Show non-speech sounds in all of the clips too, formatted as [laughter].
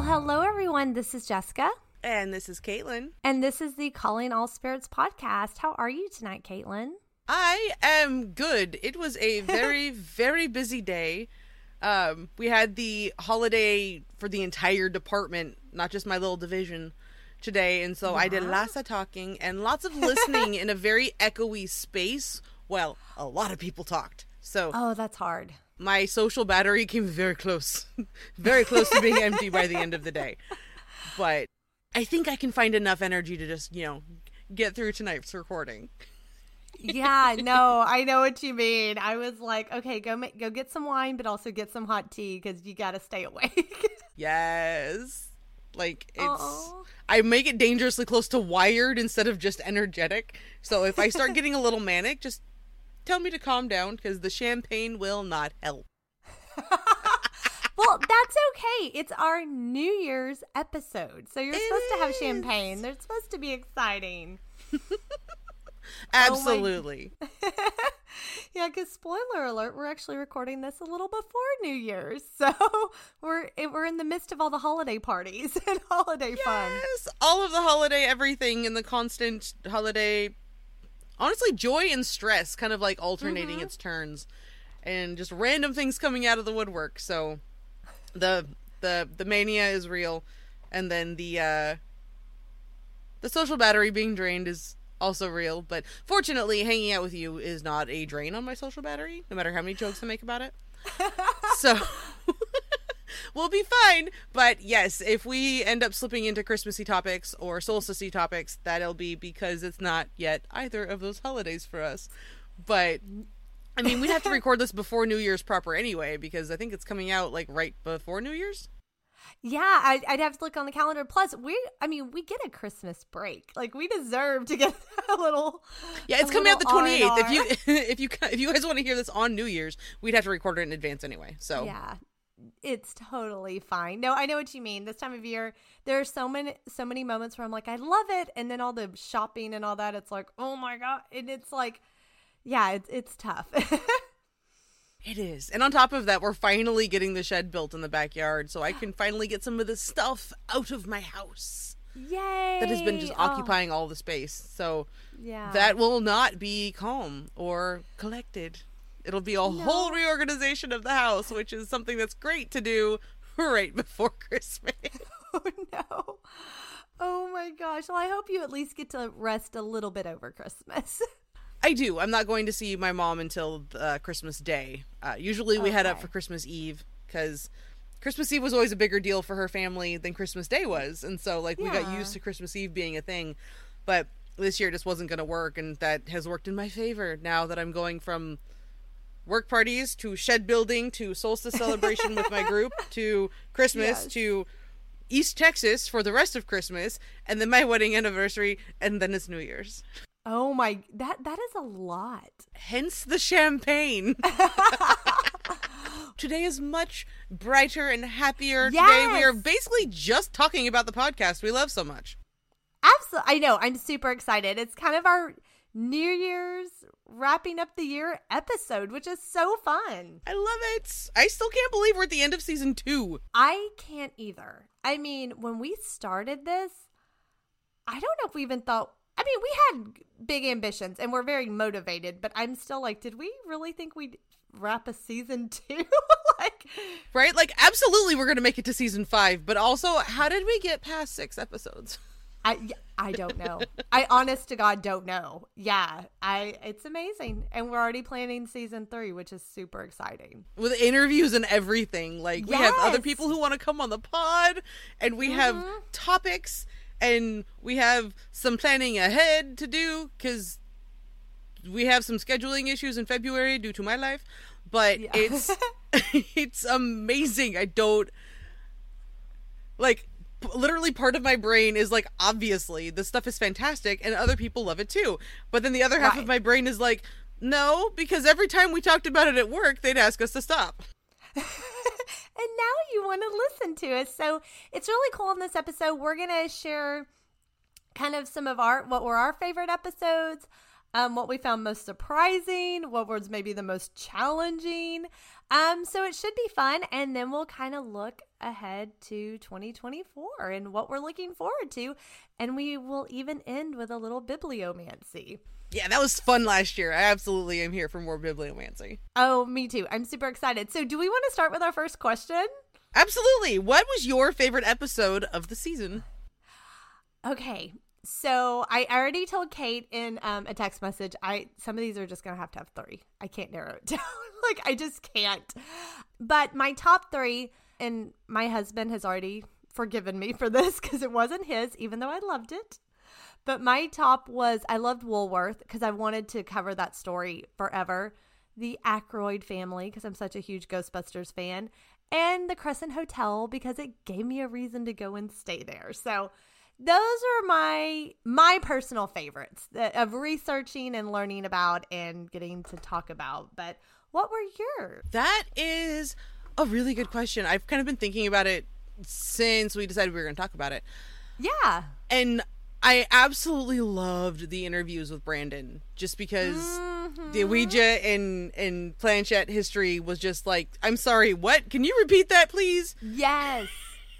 Well, hello, everyone. This is Jessica. And this is Caitlen. And this is the Calling All Spirits podcast. How are you tonight, Caitlen? I am good. It was a [laughs] very, very busy day. Um, we had the holiday for the entire department, not just my little division today. And so I did lots of talking and lots of [laughs] listening in a very echoey space. Well, a lot of people talked. So Oh, that's hard. My social battery came very close, [laughs] very close to being empty by the end of the day. But I think I can find enough energy to just, you know, get through tonight's recording. Yeah, no, [laughs] I know what you mean. I was like, okay, go make, go get some wine, but also get some hot tea because you got to stay awake. [laughs] Yes. Like it's. I make it dangerously close to wired instead of just energetic. So if I start getting a little manic, just tell me to calm down because the champagne will not help. [laughs] well, that's okay. It's our New Year's episode, so you're It supposed to have champagne. They're supposed to be exciting. [laughs] Absolutely. [laughs] yeah, because spoiler alert, we're actually recording this a little before New Year's, so we're eh, we're in the midst of all the holiday parties and holiday fun. yes. All of the holiday everything and the constant holiday honestly joy and stress kind of like alternating Mm-hmm. its turns and just random things coming out of the woodwork. So the the the mania is real and then the uh the social battery being drained is also real, but fortunately hanging out with you is not a drain on my social battery, no matter how many jokes I make about it. [laughs] so we'll be fine. But yes, if we end up slipping into Christmassy topics or solstice topics, that'll be because it's not yet either of those holidays for us. But I mean, we'd have to [laughs] record this before New Year's proper anyway, because I think it's coming out like right before New Year's. Yeah, I, I'd have to look on the calendar. Plus, we I mean, we get a Christmas break. Like we deserve to get [laughs] a little. Yeah, it's coming out the twenty eighth. If you [laughs] if you if you guys want to hear this on New Year's, we'd have to record it in advance anyway. So Yeah, it's totally fine. No, I know what you mean. This time of year, there are so many so many moments where I'm like, I love it, and then all the shopping and all that, it's like, oh my god, and it's like, yeah, it's it's tough. [laughs] It is. And on top of that, we're finally getting the shed built in the backyard, so I can finally get some of the stuff out of my house Yay! that has been just Oh, occupying all the space. So yeah, that will not be calm or collected. It'll be a whole reorganization of the house, which is something that's great to do right [laughs] before Christmas. [laughs] oh no. Oh my gosh. Well, I hope you at least get to rest a little bit over Christmas. [laughs] I do. I'm not going to see my mom until uh, Christmas Day. Uh, usually we head up for Christmas Eve because Christmas Eve was always a bigger deal for her family than Christmas Day was, and so like we got used to Christmas Eve being a thing. But this year just wasn't going to work, and that has worked in my favor now that I'm going from work parties to shed building to solstice celebration with my group [laughs] to Christmas Yes. to East Texas for the rest of Christmas, and then my wedding anniversary, and then it's New Year's. oh my that that is a lot. Hence the champagne. [laughs] [laughs] Today is much brighter and happier. Today we are basically just talking about the podcast we love so much. Absolutely. I know. I'm super excited. It's kind of our New Year's wrapping up the year episode, which is so fun. I love it. I still can't believe we're at the end of season two. I can't either. I mean, when we started this, I don't know if we even thought. I mean, we had big ambitions and we're very motivated, but I'm still like, did we really think we'd wrap a season [laughs] two? like, Right? Like, absolutely, we're going to make it to season five, but also, how did we get past six episodes? [laughs] I I don't know. I honest to God don't know. Yeah, I it's amazing, and we're already planning season three, which is super exciting. With interviews and everything. Like, we have other people who want to come on the pod, and we have Mhm. topics, and we have some planning ahead to do because we have some scheduling issues in February due to my life. But Yeah. it's [laughs] [laughs] it's amazing. I don't like literally part of my brain is like obviously this stuff is fantastic and other people love it too. But then the other half Right. of my brain is like no, because every time we talked about it at work, they'd ask us to stop. [laughs] and now you want to listen to us. So it's really cool in this episode. We're going to share kind of some of our, what were our favorite episodes. Um, what we found most surprising, what was maybe the most challenging. Um, so it should be fun. And then we'll kind of look ahead to 2024 and what we're looking forward to. And we will even end with a little bibliomancy. Yeah, that was fun last year. I absolutely am here for more bibliomancy. Oh, me too. I'm super excited. So, do we want to start with our first question? Absolutely. What was your favorite episode of the season? Okay. So I already told Kate in um, a text message. I some of these are just gonna have to have three. I can't narrow it [laughs] down. like I just can't. But my top three, and my husband has already forgiven me for this [laughs] because it wasn't his, even though I loved it. But my top was I loved Woolworth because I wanted to cover that story forever. The Aykroyd family because I'm such a huge Ghostbusters fan, and the Crescent Hotel because it gave me a reason to go and stay there. So those are my my personal favorites that, of researching and learning about and getting to talk about. But what were yours? That is a really good question. I've kind of been thinking about it since we decided we were going to talk about it. Yeah. And I absolutely loved the interviews with Brandon just because mm-hmm. the Ouija and and planchette history was just like, I'm sorry, what? Can you repeat that, please? Yes.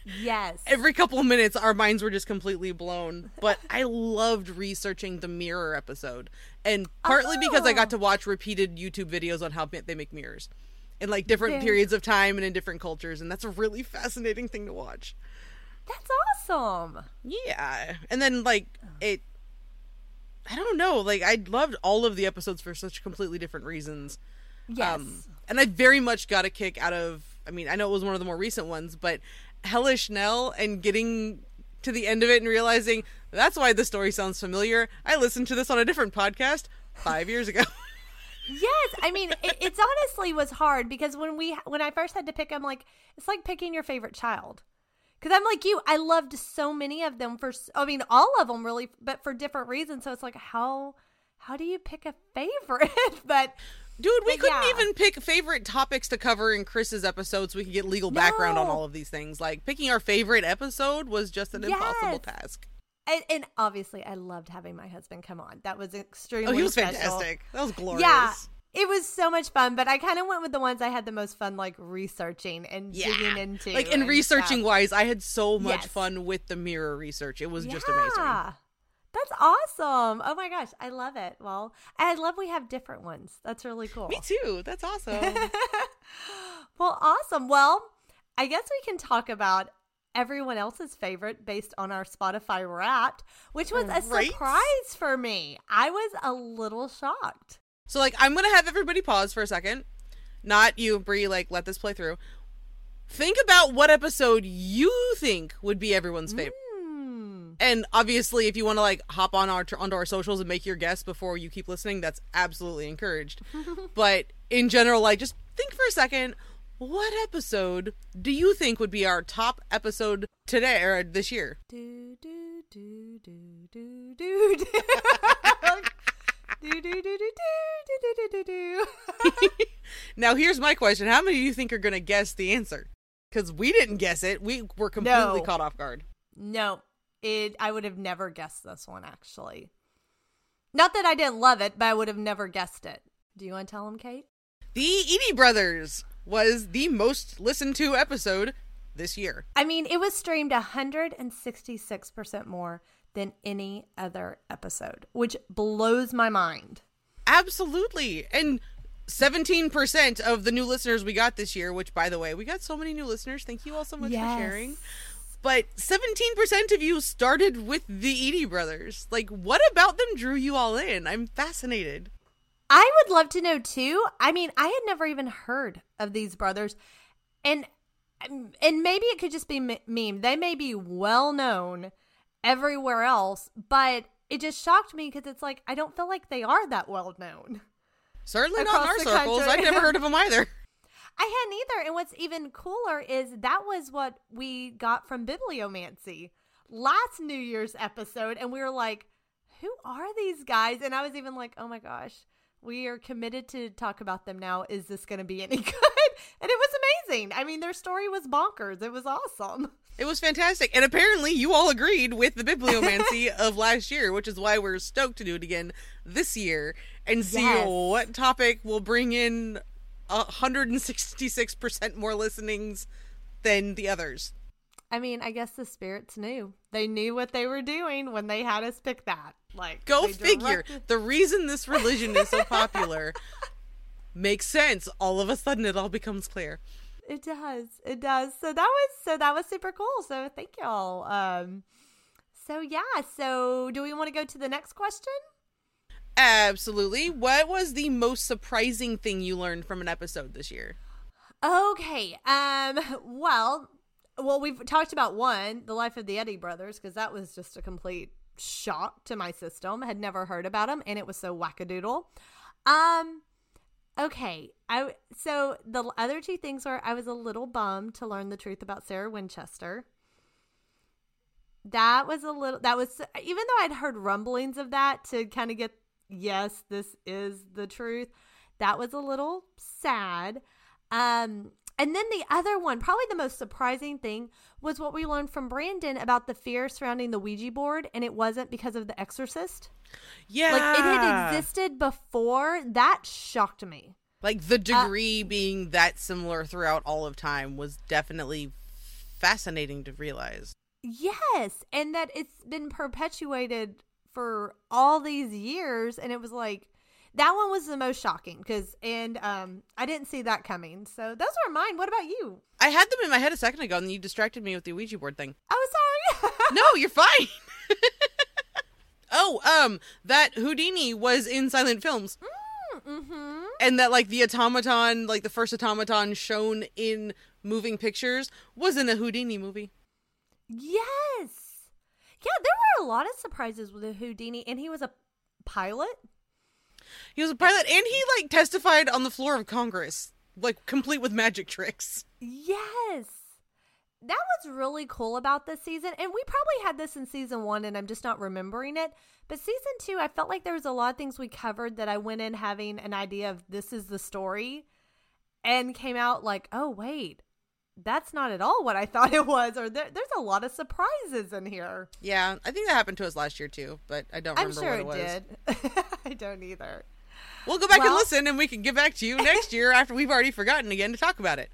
Yes. Every couple of minutes, our minds were just completely blown. But [laughs] I loved researching the mirror episode. And partly oh. because I got to oh. watch repeated YouTube videos on how they make mirrors in like different periods of time and in different cultures. And that's a really fascinating thing to watch. That's awesome. Yeah. And then like it I don't know, like I loved all of the episodes for such completely different reasons. Yes. Um, and I very much got a kick out of I mean, I know it was one of the more recent ones, but Hellish Nell and getting to the end of it and realizing that's why the story sounds familiar. I listened to this on a different podcast five years ago. [laughs] yes, I mean it, it's honestly was hard because when we when I first had to pick, I'm like it's like picking your favorite child. Because I'm like you, I loved so many of them for, I mean, all of them really, but for different reasons. So it's like, how, how do you pick a favorite? [laughs] but Dude, we but couldn't yeah. even pick favorite topics to cover in Chris's episodes. So we could get legal background no. on all of these things. Like picking our favorite episode was just an yes. impossible task. And, and, obviously, I loved having my husband come on. That was extremely. Oh, he was special. fantastic. That was glorious. Yeah, it was so much fun, but I kind of went with the ones I had the most fun, like researching and yeah. digging into. Like in researching stuff. wise, I had so much yes. fun with the mirror research. It was yeah. just amazing. That's awesome. Oh my gosh, I love it. Well, I love we have different ones. That's really cool. Me too. That's awesome. [laughs] well, awesome. Well, I guess we can talk about everyone else's favorite based on our Spotify Wrapped, which was a right? surprise for me. I was a little shocked. So like I'm gonna have everybody pause for a second. Not you, Bre, like let this play through. Think about what episode you think would be everyone's favorite. Mm. And obviously, if you want to like hop on our onto our socials and make your guess before you keep listening, that's absolutely encouraged. but in general, like just think for a second. What episode do you think would be our top episode today or this year? Do do do do do do. do, do, do, do, do, do, do, do. now, here's my question How many do you think are going to guess the answer? Because we didn't guess it. We were completely no. caught off guard. No, it. I would have never guessed this one, actually. Not that I didn't love it, but I would have never guessed it. Do you want to tell them, Kate? The Eddy Brothers was the most listened to episode this year. I mean, it was streamed 166% more than any other episode, which blows my mind. Absolutely. And 17% of the new listeners we got this year, which by the way, we got so many new listeners. Thank you all so much yes. for sharing. But 17% of you started with the Eddy brothers. Like, what about them drew you all in? I'm fascinated. I would love to know too. I mean, I had never even heard of these brothers. And and maybe it could just be meme. They may be well known everywhere else, but it just shocked me because it's like I don't feel like they are that well known. Certainly not in our circles. I've never heard of them either. [laughs] I hadn't either. And what's even cooler is that was what we got from Bibliomancy last New Year's episode. And we were like, who are these guys? And I was even like, oh my gosh, we are committed to talk about them now. Is this going to be any [laughs] good? And it was amazing. I mean, their story was bonkers. It was awesome. It was fantastic. And apparently you all agreed with the bibliomancy [laughs] of last year, which is why we're stoked to do it again this year and see Yes. what topic will bring in 166% more listenings than the others. I mean, I guess the spirits knew. They knew what they were doing when they had us pick that. Like, Go figure. directed- The reason this religion is so popular [laughs] makes sense. All of a sudden it all becomes clear. It does. It does. So that was so that was super cool. So thank y'all. Um so yeah, so do we want to go to the next question? Absolutely. What was the most surprising thing you learned from an episode this year? Okay. Um well, well we've talked about one, the life of the Eddy brothers because that was just a complete shock to my system. Had never heard about them and it was so wackadoodle. Um okay. I so the other two things were I was a little bummed to learn the truth about Sarah Winchester. That was a little that was even though I'd heard rumblings of that to kind of get yes, this is the truth. That was a little sad. Um and then the other one, probably the most surprising thing, was what we learned from Brandon about the fear surrounding the Ouija board, and it wasn't because of The Exorcist. Yeah. Like it had existed before. That shocked me. Like the degree being that similar throughout all of time was definitely fascinating to realize. Yes, and that it's been perpetuated for all these years, and it was like that one was the most shocking because, and um, I didn't see that coming. So those are mine. What about you? I had them in my head a second ago and you distracted me with the Ouija board thing. Oh, sorry. [laughs] No, you're fine. [laughs] oh, um, that Houdini was in silent films. mm-hmm. And that like the automaton, like the first automaton shown in moving pictures was in a Houdini movie. Yes. Yeah, there were a lot of surprises with Houdini, and he was a pilot. He was a pilot and he like testified on the floor of Congress, like complete with magic tricks. Yes. That was really cool about this season. And we probably had this in season one, and I'm just not remembering it. But season two, I felt like there was a lot of things we covered that I went in having an idea of this is the story and came out like, oh, wait, that's not at all what I [laughs] thought it was. Or there, there's a lot of surprises in here. Yeah, I think that happened to us last year too, but I don't I'm remember sure what it it was. did. [laughs] I don't either. We'll go back and listen and we can get back to you [laughs] next year after we've already forgotten again to talk about it.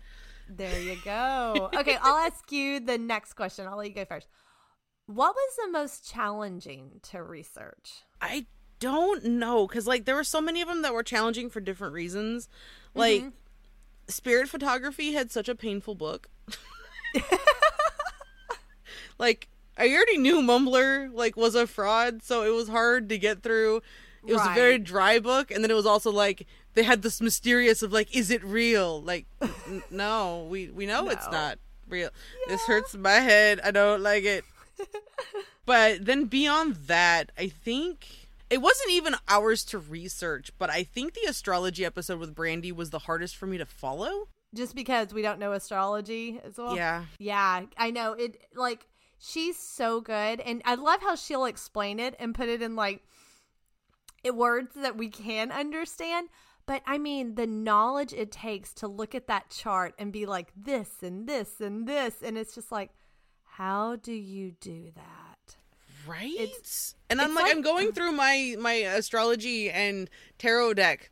There you go. Okay, I'll ask you the next question. I'll let you go first. What was the most challenging to research? I don't know cuz like there were so many of them that were challenging for different reasons. Like Mm-hmm. Spirit photography had such a painful book. [laughs] like I already knew Mumler like was a fraud, so it was hard to get through. It was a very dry book, and then it was also like they had this mysterious of like, is it real? Like, n- [laughs] no, we we know it's not real. This hurts my head. I don't like it. [laughs] but then beyond that, I think it wasn't even hours to research, but I think the astrology episode with Brandy was the hardest for me to follow. Just because we don't know astrology as well. yeah. Yeah, I know. It like she's so good and I love how she'll explain it and put it in like it words that we can understand. But I mean, the knowledge it takes to look at that chart and be like this and this and this and it's just like how do you do that? Right? It's- and I'm it's like, like- I'm going through my my astrology and tarot deck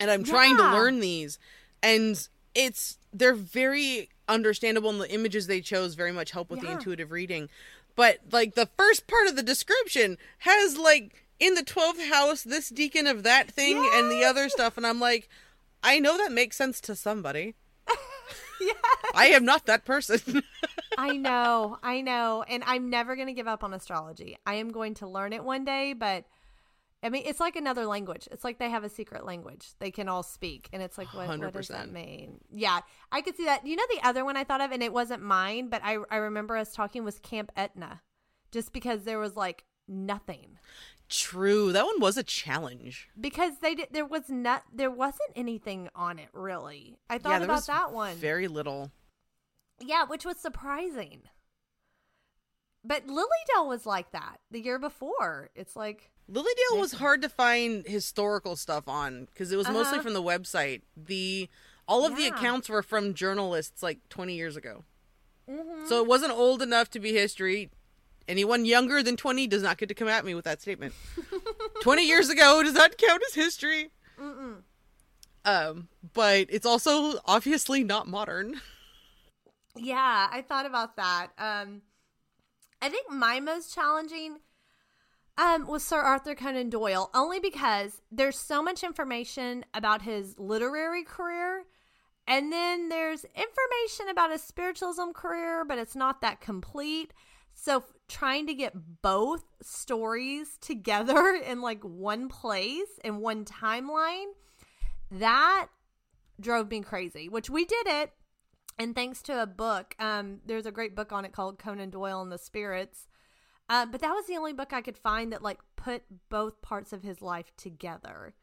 and I'm trying to learn these and it's they're very understandable and the images they chose very much help with the intuitive reading. But like the first part of the description has like in the 12th house this decan of that thing and the other stuff and I'm like I know that makes sense to somebody. [laughs] I am not that person. [laughs] I know, I know. And I'm never going to give up on astrology. I am going to learn it one day, but I mean, it's like another language. It's like they have a secret language they can all speak. And it's like, what, what does that mean? Yeah, I could see that. You know, the other one I thought of, and it wasn't mine, but I, I remember us talking was Camp Etna, just because there was like nothing. True. That one was a challenge. Because they did, there was not, there wasn't anything on it really. I thought yeah, about that one. Very little. Yeah, which was surprising. But Lilydale was like that the year before. It's like, Lilydale was hard to find historical stuff on because it was mostly Uh-huh. from the website. The all of the accounts were from journalists like 20 years ago. So it wasn't old enough to be history. Anyone younger than 20 does not get to come at me with that statement. [laughs] 20 years ago does not count as history. Um, but it's also obviously not modern. Yeah, I thought about that. Um, I think my most challenging um, was Sir Arthur Conan Doyle, only because there's so much information about his literary career, and then there's information about his spiritualism career, but it's not that complete. So trying to get both stories [laughs] together in like one place in one timeline, that drove me crazy. Which we did it, and thanks to a book, um, there's a great book on it called Conan Doyle and the Spirits. Uh, but that was the only book I could find that like put both parts of his life together.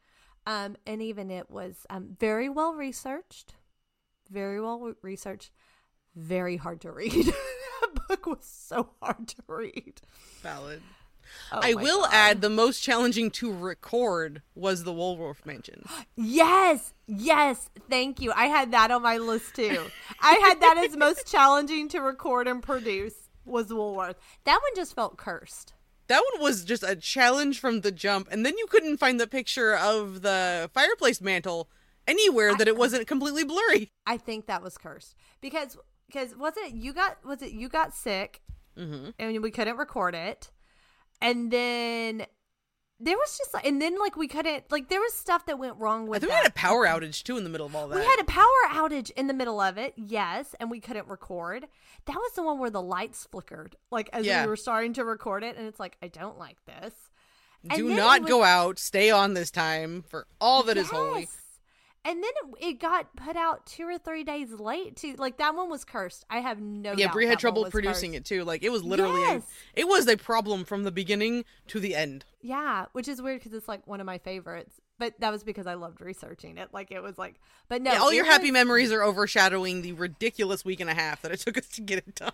Um, and even it was um, very well researched, very well re- researched, very hard to read. [laughs] book was so hard to read. Valid. Oh I will God. add the most challenging to record was the Woolworth Mansion. Yes, yes, thank you. I had that on my list too. I had that as most [laughs] challenging to record and produce was Woolworth. That one just felt cursed. That one was just a challenge from the jump, and then you couldn't find the picture of the fireplace mantle anywhere that it wasn't completely blurry. I think that was cursed because because wasn't it you got was it you got sick Mm-hmm. and we couldn't record it, and then there was just like and then like we couldn't like there was stuff that went wrong with. I think we had a power outage too in the middle of all that. We had a power outage in the middle of it, yes, and we couldn't record. That was the one where the lights flickered, like as Yeah. we were starting to record it, and it's like I don't like this. And Do not was- go out. Stay on this time for all that is holy. And then it, it got put out two or three days late too. Like that one was cursed. I have no. Idea. Yeah, Bre had trouble producing cursed. it too. Like it was literally Yes. a, it was a problem from the beginning to the end. Yeah, which is weird because it's like one of my favorites. But that was because I loved researching it. Like it was like, but no, Yeah, all your happy memories are overshadowing the ridiculous week and a half that it [laughs] took us to get it done.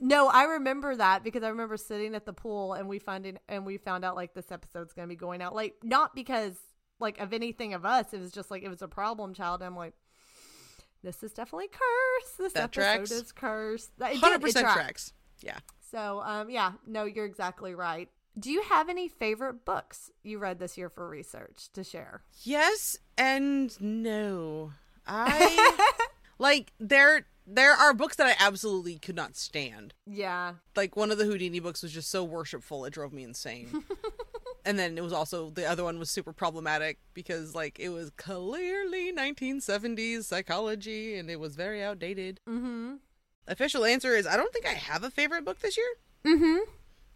No, I remember that because I remember sitting at the pool and we finding and we found out like this episode's gonna be going out late. Not because like of anything of us. It was just like it was a problem child. And I'm like, this is definitely cursed. This That episode tracks. is cursed. Hundred percent tracks. Yeah. So um yeah, no, you're exactly right. Do you have any favorite books you read this year for research to share? Yes and no. I [laughs] like there there are books that I absolutely could not stand. Yeah. Like one of the Houdini books was just so worshipful it drove me insane. [laughs] and then it was also the other one was super problematic because like it was clearly 1970s psychology and it was very outdated. Mm-hmm. Official answer is I don't think I have a favorite book this year. Mm-hmm.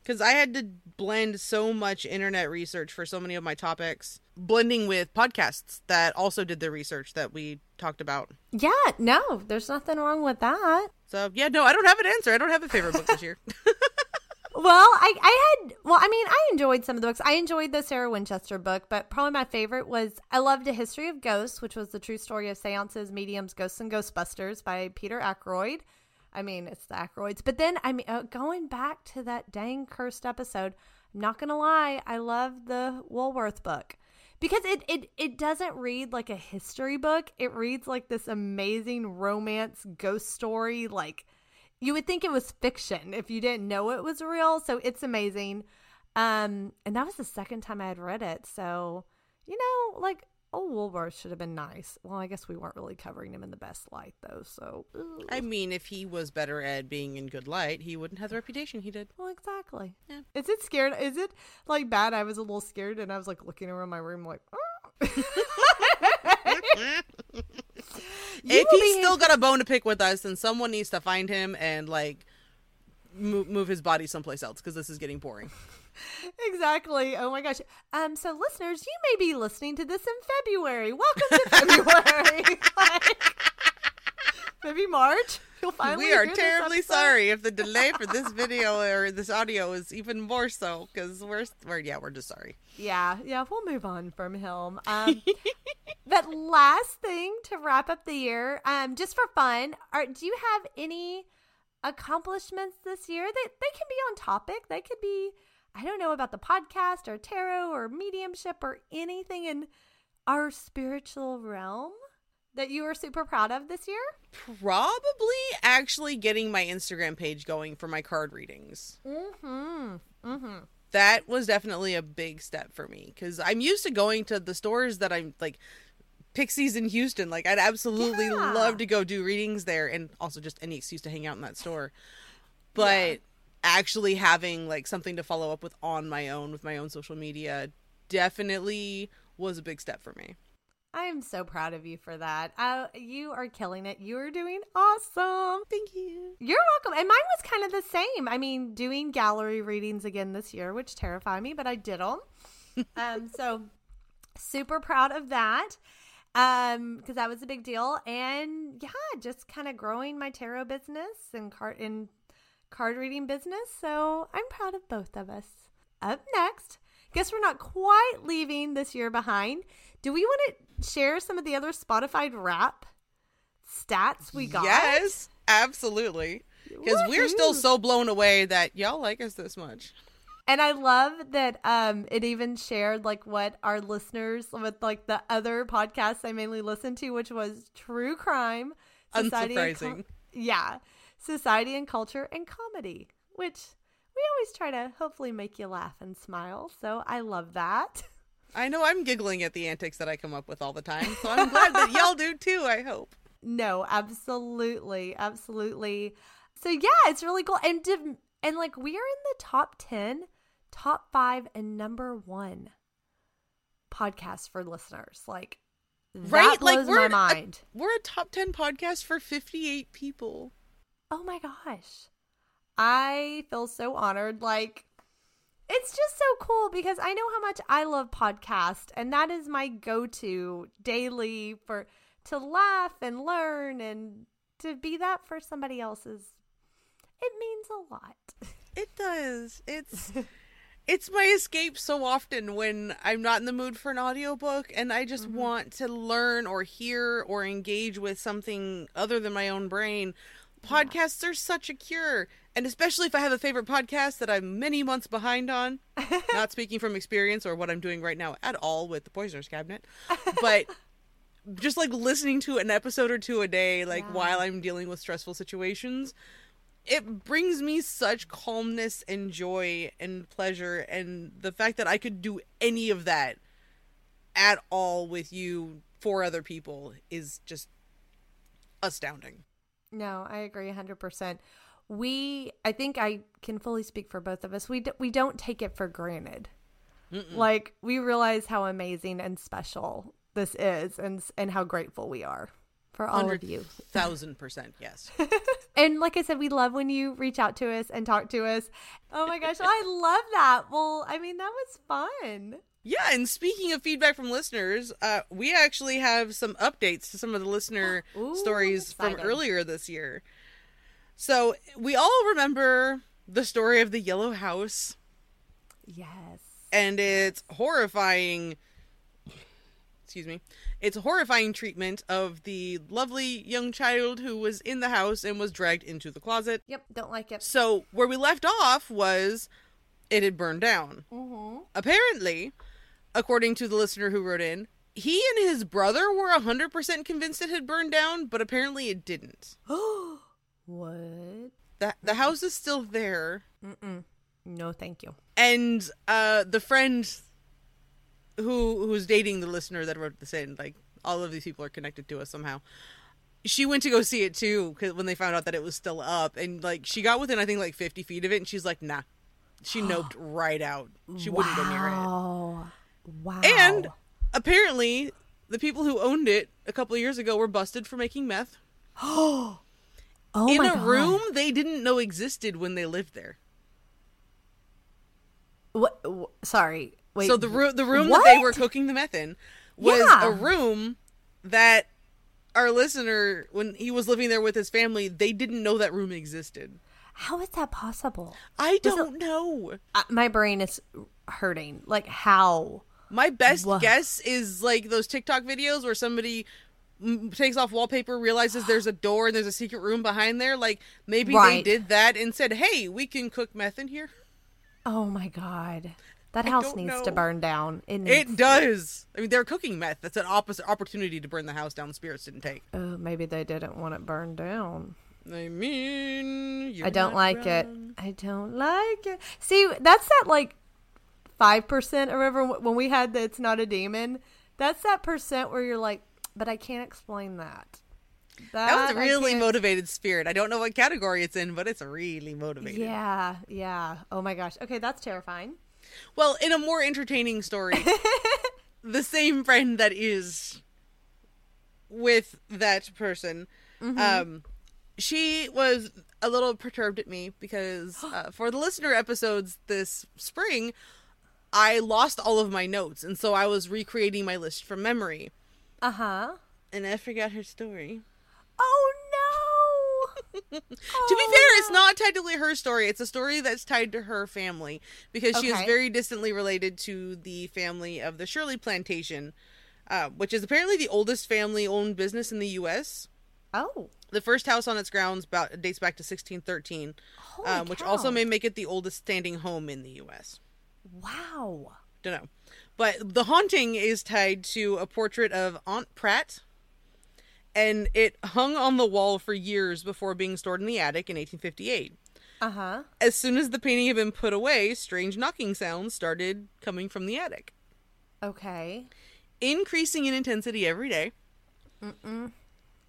because I had to blend so much internet research for so many of my topics, blending with podcasts that also did the research that we talked about. Yeah, no, there's nothing wrong with that. So yeah, no, I don't have an answer. I don't have a favorite book this year. [laughs] Well, I, I had, well, I mean, I enjoyed some of the books. I enjoyed the Sarah Winchester book, but probably my favorite was I loved A History of Ghosts, which was the true story of seances, mediums, ghosts, and ghostbusters by Peter Ackroyd. I mean, it's the Ackroyds. But then, I mean, uh, going back to that dang cursed episode, I'm not going to lie, I love the Woolworth book. Because it, it, it doesn't read like a history book. It reads like this amazing romance ghost story, like you would think it was fiction if you didn't know it was real. So it's amazing. Um, and that was the second time I had read it. So, you know, like, oh, Woolworth should have been nice. Well, I guess we weren't really covering him in the best light, though. So, ugh. I mean, if he was better at being in good light, he wouldn't have the reputation he did. well, exactly. Yeah. Is it scared? Is it like bad? I was a little scared and I was like looking around my room, like, "Ah." [laughs] [laughs] [laughs] If he's still got a bone to pick with us, then someone needs to find him and like move, move his body someplace else because this is getting boring. [laughs] exactly. Oh my gosh. Um. So, listeners, you may be listening to this in February. Welcome to [laughs] February. [laughs] like, maybe March. We are terribly sorry if the delay for this [laughs] video or this audio is even more so because we're, we're yeah we're just sorry. Yeah, yeah. We'll move on from him. [laughs] Um. but last thing to wrap up the year, um, just for fun, are do you have any accomplishments this year? They they can be on topic. They could be. I don't know about the podcast or tarot or mediumship or anything in our spiritual realm that you were super proud of this year? Probably actually getting my Instagram page going for my card readings. Mm-hmm. Mm-hmm. That was definitely a big step for me because I'm used to going to the stores that I'm like Pixies in Houston. Like I'd absolutely Yeah. love to go do readings there and also just any excuse to hang out in that store. But actually having like something to follow up with on my own with my own social media definitely was a big step for me. I am so proud of you for that. Uh, you are killing it. You are doing awesome. Thank you. You're welcome. And mine was kind of the same. I mean, doing gallery readings again this year, which terrified me, but I did them. [laughs] um, so super proud of that. Um, because that was a big deal. And yeah, just kind of growing my tarot business and card in card reading business. So I'm proud of both of us. Up next, guess we're not quite leaving this year behind. Do we want to share some of the other Spotify Wrap stats we got? Yes, absolutely. Because we're still so blown away that y'all like us this much. And I love that um it even shared like what our listeners with like the other podcasts I mainly listen to, which was true crime, and Unsurprising. yeah, society and culture and comedy, which we always try to hopefully make you laugh and smile. So I love that. [laughs] I know I'm giggling at the antics that I come up with all the time, so I'm glad that y'all do too, I hope. [laughs] No, absolutely, absolutely. So yeah, it's really cool, and div- and like we are in the top ten, top five, and number one podcast for listeners. Like that Right? blows Like, we're my a- mind. We're a top 10 podcast for 58 people. oh my gosh, I feel so honored. Like it's just so cool because I know how much I love podcast, and that is my go-to daily for to laugh and learn and to be that for somebody else's. It means a lot. It does. It's [laughs] it's my escape so often when I'm not in the mood for an audiobook and I just mm-hmm. want to learn or hear or engage with something other than my own brain. Podcasts are such a cure. And especially if I have a favorite podcast that I'm many months behind on. [laughs] not speaking from experience or what I'm doing right now at all with the Poisoner's Cabinet. But [laughs] just like listening to an episode or two a day, like Yeah. while I'm dealing with stressful situations, it brings me such calmness and joy and pleasure and the fact that I could do any of that at all with you for other people is just astounding. No, I agree 100%. We I think I can fully speak for both of us. We d- we don't take it for granted. Like we realize how amazing and special this is and and how grateful we are for all of you. Thousand percent, yes. [laughs] And like I said, we love when you reach out to us and talk to us. Oh my gosh, I love that. Well, I mean, that was fun. Yeah, and speaking of feedback from listeners, uh, we actually have some updates to some of the listener [gasps] Ooh, stories from earlier this year. So we all remember the story of the yellow house Yes. and its horrifying excuse me its a horrifying treatment of the lovely young child who was in the house and was dragged into the closet Yep, don't like it. so where we left off was it had burned down Mm-hmm. apparently according to the listener who wrote in he and his brother were 100% convinced it had burned down but apparently it didn't [gasps] [gasps] what? the, the house is still there Mm-mm. No, thank you. and uh the friend who who's dating the listener that wrote this in like all of these people are connected to us somehow she went to go see it too because when they found out that it was still up and like she got within i think like 50 feet of it and she's like nah she [gasps] noped right out she wouldn't go near it Wow. Wow. and apparently the people who owned it a couple of years ago were busted for making meth [gasps] [gasps] oh in my a God. room they didn't know existed when they lived there What? wh- sorry. Wait. so the room the room that they were cooking the meth in was Yeah. a room that our listener when he was living there with his family they didn't know that room existed How is that possible? i don't know Uh, my brain is hurting. Like how? my best guess is like those tiktok videos where somebody takes off wallpaper realizes there's a door and there's a secret room behind there like maybe they did that and said hey we can cook meth in here Oh my god. That I house needs to burn down. It, needs It does. I mean, they're cooking meth. That's an opposite opportunity to burn the house down. The spirits didn't take. Oh, maybe they didn't want it burned down. I mean, I don't like it. I don't like it. See, that's that like five percent. Remember when we had the "It's not a demon"? That's that percent where you're like, but I can't explain that. That was a really motivated spirit. I don't know what category it's in, but it's really motivated. Yeah, yeah. Oh my gosh. Okay, that's terrifying. Well, in a more entertaining story, [laughs] the same friend that is with that person, Mm-hmm. um, she was a little perturbed at me because [gasps] uh, for the listener episodes this spring, I lost all of my notes, and so I was recreating my list from memory, Uh huh. and I forgot her story. Oh no. [laughs] to be Oh, fair, it's not technically her story. It's a story that's tied to her family because she is very distantly related to the family of the Shirley Plantation, uh, which is apparently the oldest family-owned business in the U.S. Oh. The first house on its grounds about, dates back to 1613, um, which also may make it the oldest standing home in the U.S. Wow. Don't know, but the haunting is tied to a portrait of Aunt Pratt. And it hung on the wall for years before being stored in the attic in 1858. Uh huh. As soon as the painting had been put away, strange knocking sounds started coming from the attic, Okay. increasing in intensity every day. Mm hmm.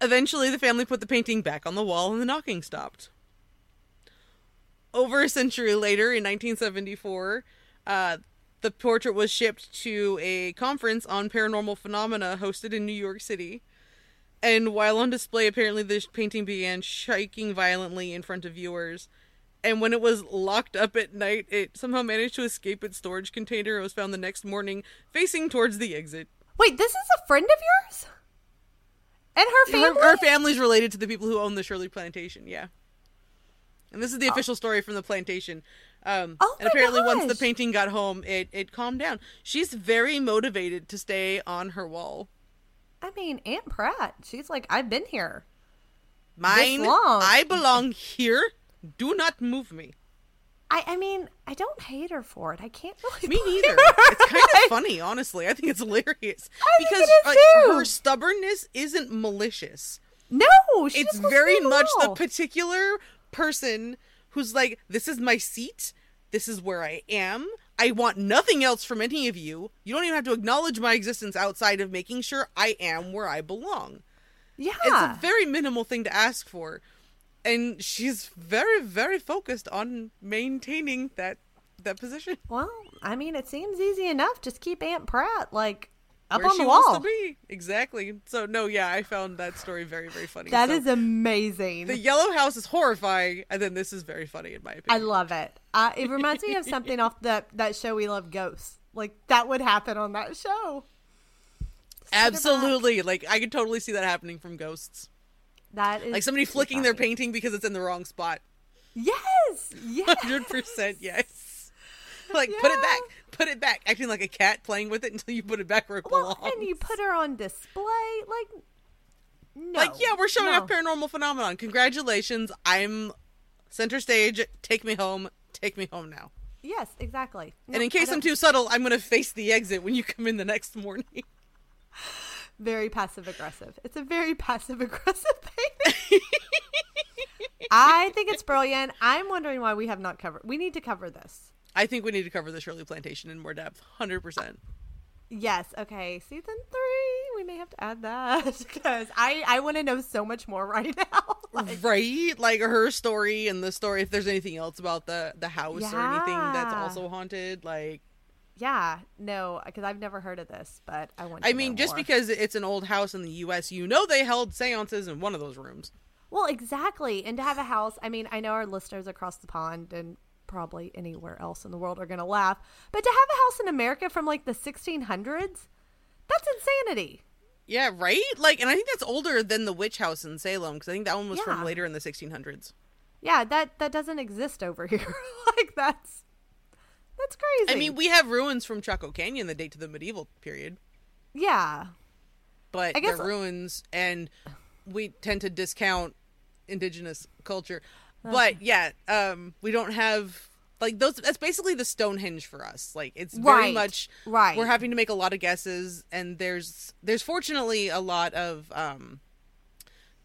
Eventually, the family put the painting back on the wall and the knocking stopped. Over a century later, in 1974, uh, the portrait was shipped to a conference on paranormal phenomena hosted in New York City. And while on display, apparently this painting began shaking violently in front of viewers. And when it was locked up at night, it somehow managed to escape its storage container. It was found the next morning, facing towards the exit. Wait, this is a friend of yours? And her family? Her, her family's related to the people who own the Shirley Plantation, yeah. And this is the oh. official story from the plantation. Um, Oh and apparently, once the painting got home, it, it calmed down. She's very motivated to stay on her wall. I mean, Aunt Pratt. She's like, I've been here. Mine, long. I belong here. Do not move me. I, I mean, I don't hate her for it. I can't [laughs] really. Me neither. It's kind of [laughs] funny, honestly. I think it's hilarious I because like, too. her stubbornness isn't malicious. No, it's just wants to very much the particular person who's like, this is my seat. This is where I am. I want nothing else from any of you. You don't even have to acknowledge my existence outside of making sure I am where I belong. Yeah. It's a very minimal thing to ask for. And she's very, very focused on maintaining that that position. well, I mean, it seems easy enough. Just keep Aunt Pratt like up on the wall. to be. Exactly. So no, yeah, I found that story very, very funny. That So is amazing. the yellow house is horrifying, and then this is very funny in my opinion. I love it. Uh, it reminds me of [laughs] something off that that show we love, Ghosts. Like that would happen on that show. Absolutely. Like I could totally see that happening from ghosts. That is Like somebody flicking their painting because it's in the wrong spot. Yes, [laughs] yes. Hundred percent yes. Like put it back. Put it back. Acting like a cat playing with it until you put it back where it Well, belongs. and you put her on display, like no, like, yeah, we're showing no. off paranormal phenomenon. Congratulations. I'm center stage. Take me home. Take me home now. Yes, exactly. No, and in case I'm too subtle, I'm gonna face the exit when you come in the next morning. [laughs] very passive aggressive. It's a very [laughs] passive aggressive thing. [laughs] I think it's brilliant. I'm wondering why we have not covered. We need to cover this. I think we need to cover the Shirley Plantation in more depth. Hundred percent. Yes. Okay. Season three. We may have to add that [laughs] because I I want to know so much more right [laughs] now. Like, right like her story and the story if there's anything else about the the house or anything that's also haunted like yeah. No, because I've never heard of this, but I want. To i mean just more. because it's an old house in the us you know they held seances in one of those rooms Well, exactly. And to have a house, I mean, I know our listeners across the pond and probably anywhere else in the world are going to laugh, but to have a house in America from like the 1600s, that's insanity. yeah right like and i think that's older than the witch house in salem because i think that one was from later in the 1600s Yeah, that that doesn't exist over [laughs] here. like that's that's crazy. i mean we have ruins from chaco canyon that date to the medieval period yeah. but I guess- they're ruins and we tend to discount indigenous culture but yeah um we don't have like those that's basically the Stonehenge for us. Like it's very Right, much right. We're having to make a lot of guesses and there's there's fortunately a lot of um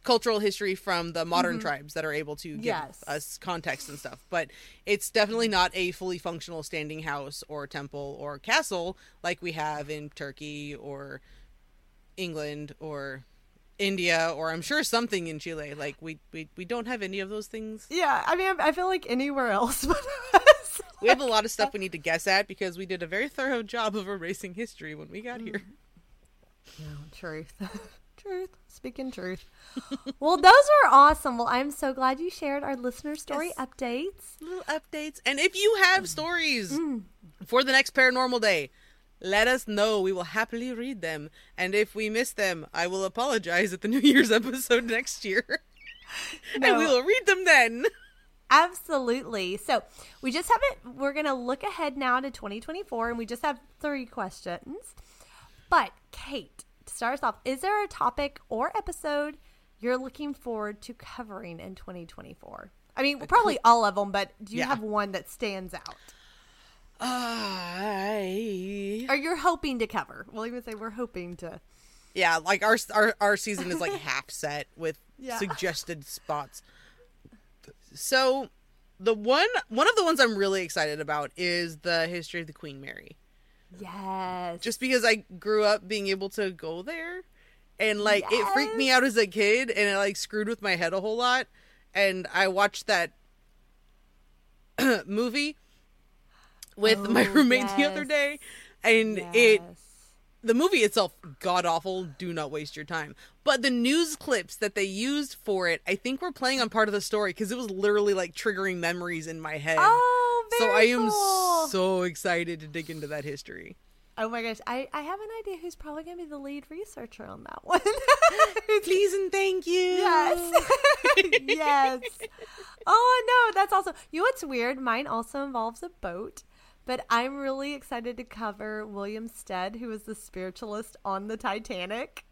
cultural history from the modern tribes that are able to give Mm-hmm. Yes. us context and stuff. But it's definitely not a fully functional standing house or temple or castle like we have in Turkey or England or India or I'm sure something in Chile. Like we we, we don't have any of those things. Yeah, I mean, I feel like anywhere else [laughs] but us. We have a lot of stuff we need to guess at because we did a very thorough job of erasing history when we got mm. here. No, truth. [laughs] truth. Speaking truth. well, those are awesome. Well, I'm so glad you shared our listener story Yes. updates. Little updates. And if you have mm. stories mm. for the next paranormal day, let us know. We will happily read them. And if we miss them, I will apologize at the [laughs] New Year's episode next year. [laughs] and we will read them then. [laughs] Absolutely. So we just have it. We're going to look ahead now to 2024, and we just have three questions. But, Kate, to start us off, is there a topic or episode you're looking forward to covering in 2024? I mean, probably all of them, but do you Yeah. have one that stands out? I... Or you're hoping to cover? We'll even say we're hoping to. Yeah, like our our our season is like [laughs] half set with Yeah. suggested spots. So, the one one of the ones I'm really excited about is the history of the Queen Mary. Yes. Just because I grew up being able to go there and like it freaked me out as a kid and it like screwed with my head a whole lot and I watched that [clears throat] movie with my Oh, roommate the other day and it the movie itself god awful do not waste your time but the news clips that they used for it i think were playing on part of the story because it was literally like triggering memories in my head Oh, so i am cool. so excited to dig into that history Oh my gosh, I, I have an idea who's probably going to be the lead researcher on that one. [laughs] please and thank you yes. [laughs] yes. [laughs] Oh no, that's also you know what's weird? Mine also involves a boat, but I'm really excited to cover William Stead, who was the spiritualist on the Titanic.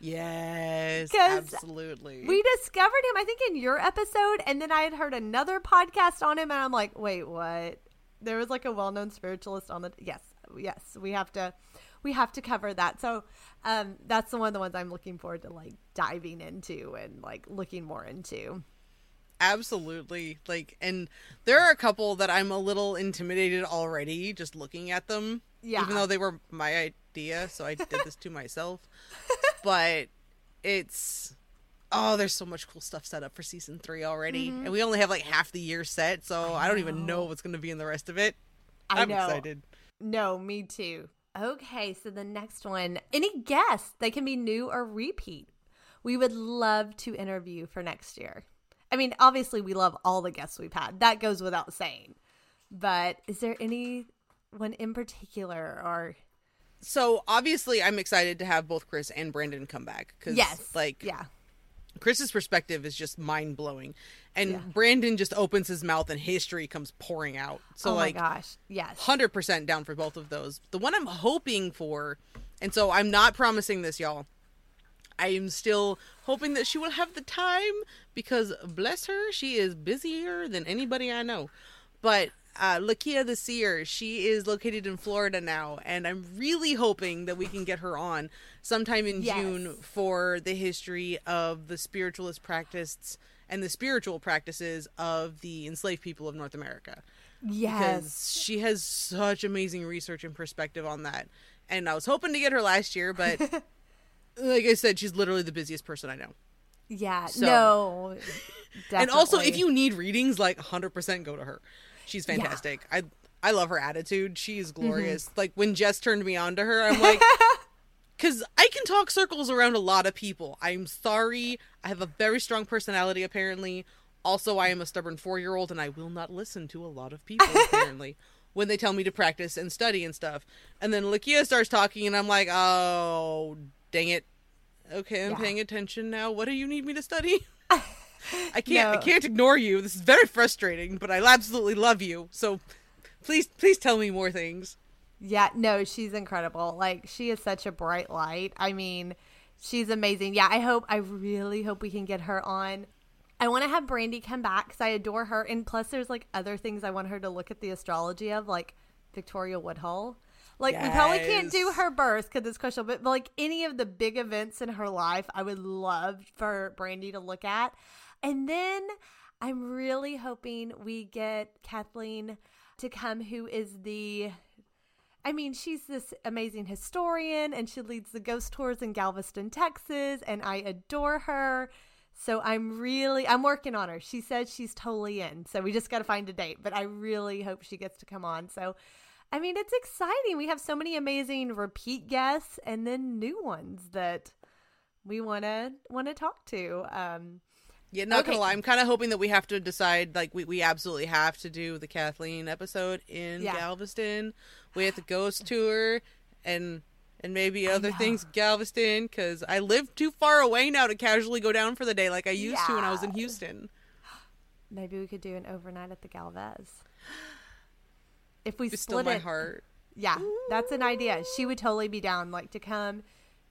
Yes, absolutely We discovered him, I think, in your episode, and then I had heard another podcast on him, and I'm like, wait, what? There was like a well-known spiritualist on the. Yes, yes, we have to, we have to cover that. So, um, that's the one of the ones I'm looking forward to like diving into and like looking more into. Absolutely like and there are a couple that i'm a little intimidated already just looking at them Yeah. even though they were my idea so i did this to [laughs] myself but it's oh there's so much cool stuff set up for season three already mm-hmm. and we only have like half the year set so i, don't even know what's going to be in the rest of it I i'm know. excited No, me too. Okay, so the next one, any guests, they can be new or repeat. We would love to interview for next year. I mean, obviously, we love all the guests we've had. That goes without saying. But is there anyone in particular or so obviously i'm excited to have both chris and brandon come back because yes, like yeah, Chris's perspective is just mind blowing, and Yeah. Brandon just opens his mouth and history comes pouring out. So oh like, gosh, yes, hundred percent down for both of those. The one I'm hoping for, and so I'm not promising this, y'all. I am still hoping that she will have the time because bless her, she is busier than anybody I know. But uh, Lakia the Seer, she is located in Florida now, and I'm really hoping that we can get her on sometime in Yes. June for the history of the spiritualist practice and the spiritual practices of the enslaved people of North America yes, because she has such amazing research and perspective on that. And I was hoping to get her last year, but [laughs] like I said, she's literally the busiest person I know. yeah. So- no, [laughs] And also, if you need readings, like 100% go to her. She's fantastic. I I love her attitude. She is mm-hmm. glorious. Like when Jess turned me on to her, I'm like [laughs] cuz I can talk circles around a lot of people. I'm sorry. I have a very strong personality apparently. Also, I am a stubborn 4-year-old and I will not listen to a lot of people [laughs] apparently. When they tell me to practice and study and stuff. And then Lakia starts talking and I'm like, "Oh, dang it. Okay, I'm Yeah. paying attention now. What do you need me to study?" [laughs] I can't I can't ignore you. This is very frustrating, but I absolutely love you. So please please tell me more things. Yeah, no, she's incredible. Like she is such a bright light. I mean, she's amazing. Yeah, I hope I really hope we can get her on. I want to have Brandy come back because I adore her, and plus, there's like other things I want her to look at the astrology of, like Victoria Woodhull. Like we probably can't do her birth because it's questionable, but like any of the big events in her life, I would love for Brandy to look at. And then I'm really hoping we get Kathleen to come, who is the I mean, she's this amazing historian and she leads the ghost tours in Galveston, Texas, and I adore her. So I'm really I'm working on her. She says she's totally in. So we just got to find a date, but I really hope she gets to come on. So I mean, it's exciting. We have so many amazing repeat guests and then new ones that we want to want to talk to. Um Yeah, not Okay. gonna lie, I'm kind of hoping that we have to decide, like, we, we absolutely have to do the Kathleen episode in Yeah. Galveston with the ghost tour and and maybe other things Galveston because I live too far away now to casually go down for the day like I used to when I was in Houston. [gasps] maybe we could do an overnight at the Galvez. If we still split my it heart. Yeah, that's an idea. She would totally be down, like to come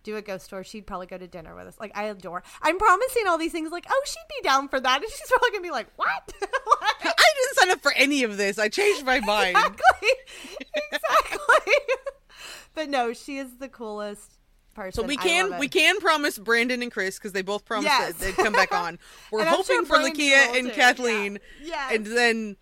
do a ghost tour. She'd probably go to dinner with us. Like I adore. I'm promising all these things. Like, oh, she'd be down for that, and she's probably gonna be like, what? [laughs] What? I didn't sign up for any of this. I changed my [laughs] mind. exactly, exactly. [laughs] but no, she is the coolest person. So we can we can promise Brandon and Chris because they both promised Yes. that they'd come back on. We're hoping sure for Lakia and too. Kathleen, Yeah. and then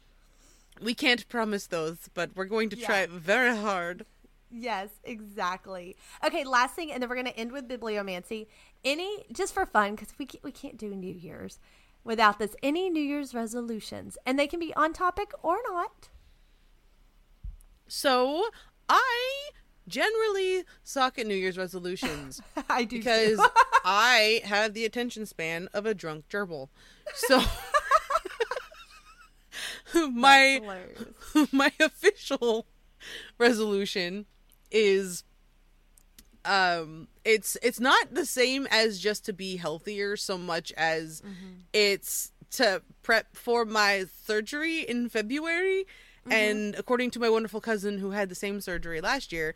we can't promise those, but we're going to try very hard. Yes, exactly. Okay, last thing, and then we're going to end with bibliomancy. Any, just for fun, because we can't, we can't do New Year's without this. Any New Year's resolutions, and they can be on topic or not. So I generally suck at New Year's resolutions [laughs] I do because. [laughs] I have the attention span of a drunk gerbil. So [laughs] [laughs] my [laughs] my official resolution is um it's it's not the same as just to be healthier so much as mm-hmm. it's to prep for my surgery in February. Mm-hmm. And according to my wonderful cousin who had the same surgery last year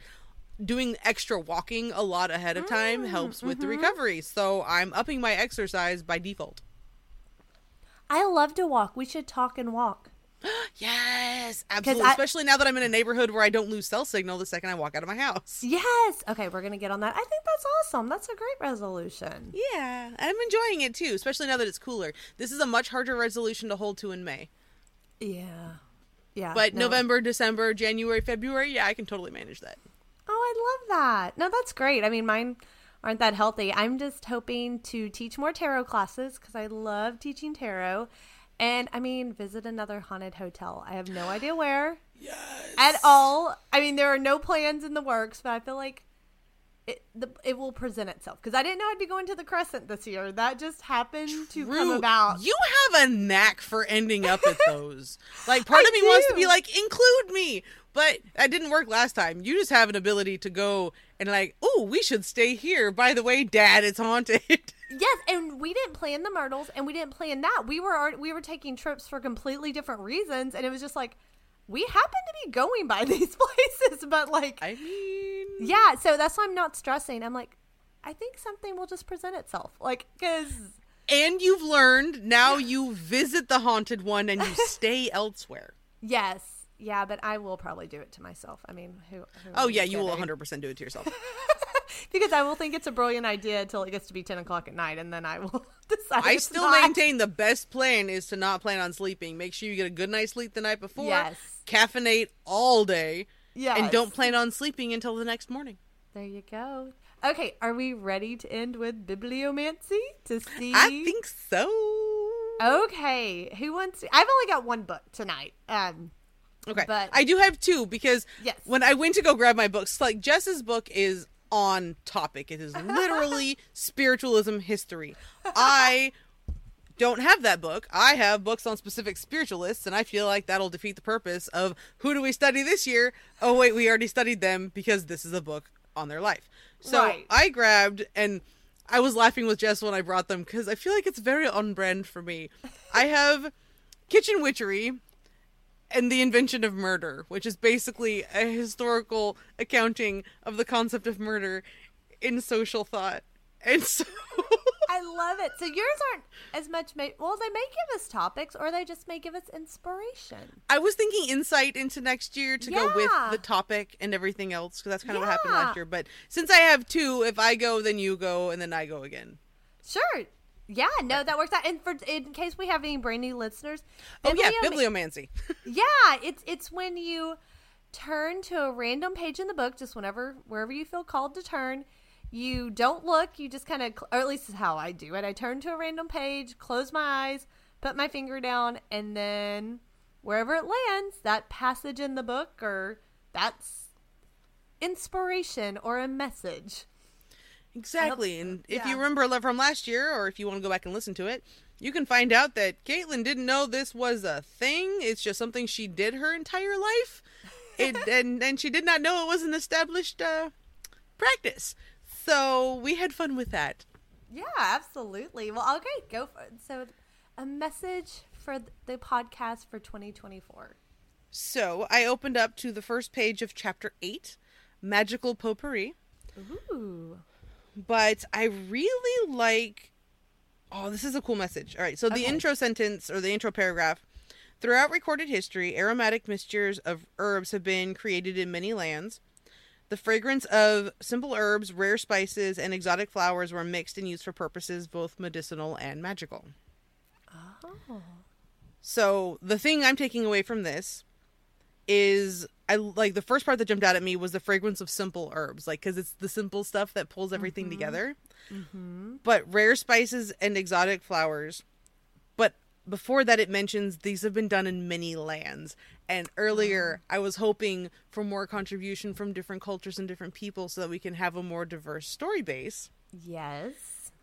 doing extra walking a lot ahead of time mm, helps with the mm-hmm. recovery. So I'm upping my exercise by default. I love to walk. We should talk and walk. [gasps] Yes, absolutely. I- Especially now that I'm in a neighborhood where I don't lose cell signal the second I walk out of my house. Yes. Okay, we're gonna get on that. I think that's awesome. That's a great resolution. Yeah, I'm enjoying it too, especially now that it's cooler. This is a much harder resolution to hold to in May. Yeah. Yeah. But no. November, December, January, February, yeah, I can totally manage that. Oh, I love that. No, that's great. I mean, mine aren't that healthy. I'm just hoping to teach more tarot classes because I love teaching tarot. And I mean, visit another haunted hotel. I have no idea where Yes. at all. I mean, there are no plans in the works, but I feel like it the, it will present itself because I didn't know I'd be going to the Crescent this year. That just happened to come about. You have a knack for ending up at those. [laughs] like part I of me wants to be like, include me. But that didn't work last time. You just have an ability to go and like, oh, we should stay here. By the way, Dad, it's haunted. [laughs] Yes, and we didn't plan the myrtles, and we didn't plan that. We were we were taking trips for completely different reasons, and it was just like we happen to be going by [laughs] these places, but like I mean, yeah. So that's why I'm not stressing. I'm like, I think something will just present itself, like because and you've learned now you visit the haunted one and you stay [laughs] elsewhere. yes, yeah. But I will probably do it to myself. I mean, who? who Oh yeah, you will 100% do it to yourself. [laughs] because I will think it's a brilliant idea until it gets to be ten o'clock at night, and then I will [laughs] decide. I still not. maintain the best plan is to not plan on sleeping. Make sure you get a good night's sleep the night before. Yes. Caffeinate all day. Yes. And don't plan on sleeping until the next morning. There you go. Okay, are we ready to end with bibliomancy to see? I think so. Okay, who wants? I've only got one book tonight. Um, Okay. But- I do have two because Yes. when I went to go grab my books, like Jess's book is on topic. It is literally [laughs] spiritualism history. I don't have that book. I have books on specific spiritualists, and I feel like that'll defeat the purpose of who do we study this year? Oh, wait, we already studied them because this is a book on their life. So Right. I grabbed, and I was laughing with Jess when I brought them because I feel like it's very on brand for me. I have Kitchen Witchery, and the invention of murder, which is basically a historical accounting of the concept of murder in social thought. And so I love it. So yours aren't as much. Ma- well, they may give us topics, or they just may give us inspiration. I was thinking insight into next year to go with the topic and everything else because that's kind of what happened last year. But since I have two, if I go, then you go, and then I go again. Sure. Yeah, no, that works out. And for in case we have any brand new listeners, Oh yeah, bibliomancy. [laughs] Yeah, it's it's when you turn to a random page in the book, just whenever wherever you feel called to turn. You don't look. You just kind of, or at least is how I do it. I turn to a random page, close my eyes, put my finger down, and then wherever it lands, that passage in the book or that's inspiration or a message. Exactly. And if you yeah. remember le- from last year, or if you want to go back and listen to it, you can find out that Caitlen didn't know this was a thing. It's just something she did her entire life. It, [laughs] and, and she did not know it was an established uh, practice. So we had fun with that. Yeah, absolutely. Well, okay, go for it. So, a message for the podcast for 2024. So I opened up to the first page of chapter 8, Magical Potpourri. Ooh. But I really like. Oh, this is a cool message. All right, so the Okay. intro sentence or the intro paragraph. Throughout recorded history, aromatic mixtures of herbs have been created in many lands. The fragrance of simple herbs, rare spices, and exotic flowers were mixed and used for purposes both medicinal and magical. Oh. So the thing I'm taking away from this is I like the first part that jumped out at me was the fragrance of simple herbs, like because it's the simple stuff that pulls everything together. Mm-hmm. But rare spices and exotic flowers. But before that, it mentions these have been done in many lands. And earlier, I was hoping for more contribution from different cultures and different people so that we can have a more diverse story base. Yes.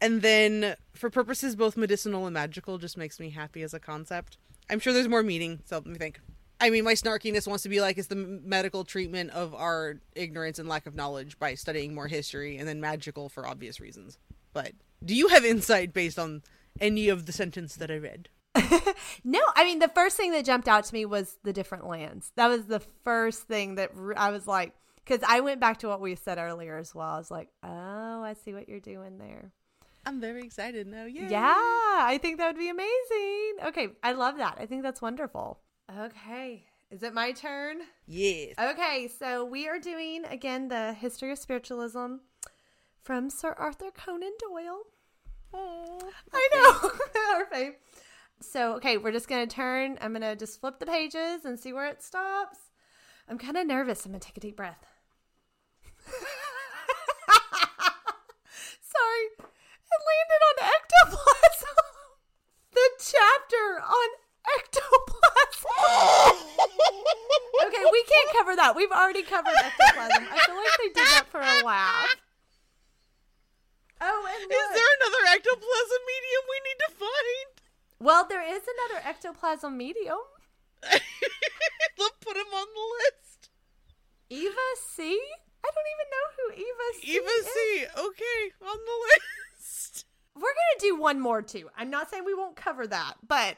And then, for purposes both medicinal and magical, just makes me happy as a concept. I'm sure there's more meaning, so let me think. I mean, my snarkiness wants to be like it's the medical treatment of our ignorance and lack of knowledge by studying more history, and then magical for obvious reasons. But do you have insight based on any of the sentence that I read? [laughs] No, I mean, the first thing that jumped out to me was the different lands. That was the first thing that I was like, because I went back to what we said earlier as well. I was like, oh, I see what you're doing there. I'm very excited now. Yeah. Yeah, I think that would be amazing. Okay, I love that. I think that's wonderful. Okay, is it my turn? Yes. Okay, so we are doing again the history of spiritualism from Sir Arthur Conan Doyle. Aw. I know, [laughs] our fave. So, okay, we're just gonna turn. I'm gonna just flip the pages and see where it stops. I'm kind of nervous. I'm gonna take a deep breath. [laughs] Sorry, it landed on ectoplasm. [laughs] the chapter on ectoplasm. okay, we can't cover that. We've already covered ectoplasm. I feel like they did that for a laugh. Oh, and Is there another ectoplasm medium we need to find? Well, there is another ectoplasm medium. [laughs] Let's put him on the list. Eva C? I don't even know who Eva C Eva is. C. Okay, on the [laughs] list. We're going to do one more too. I'm not saying we won't cover that, but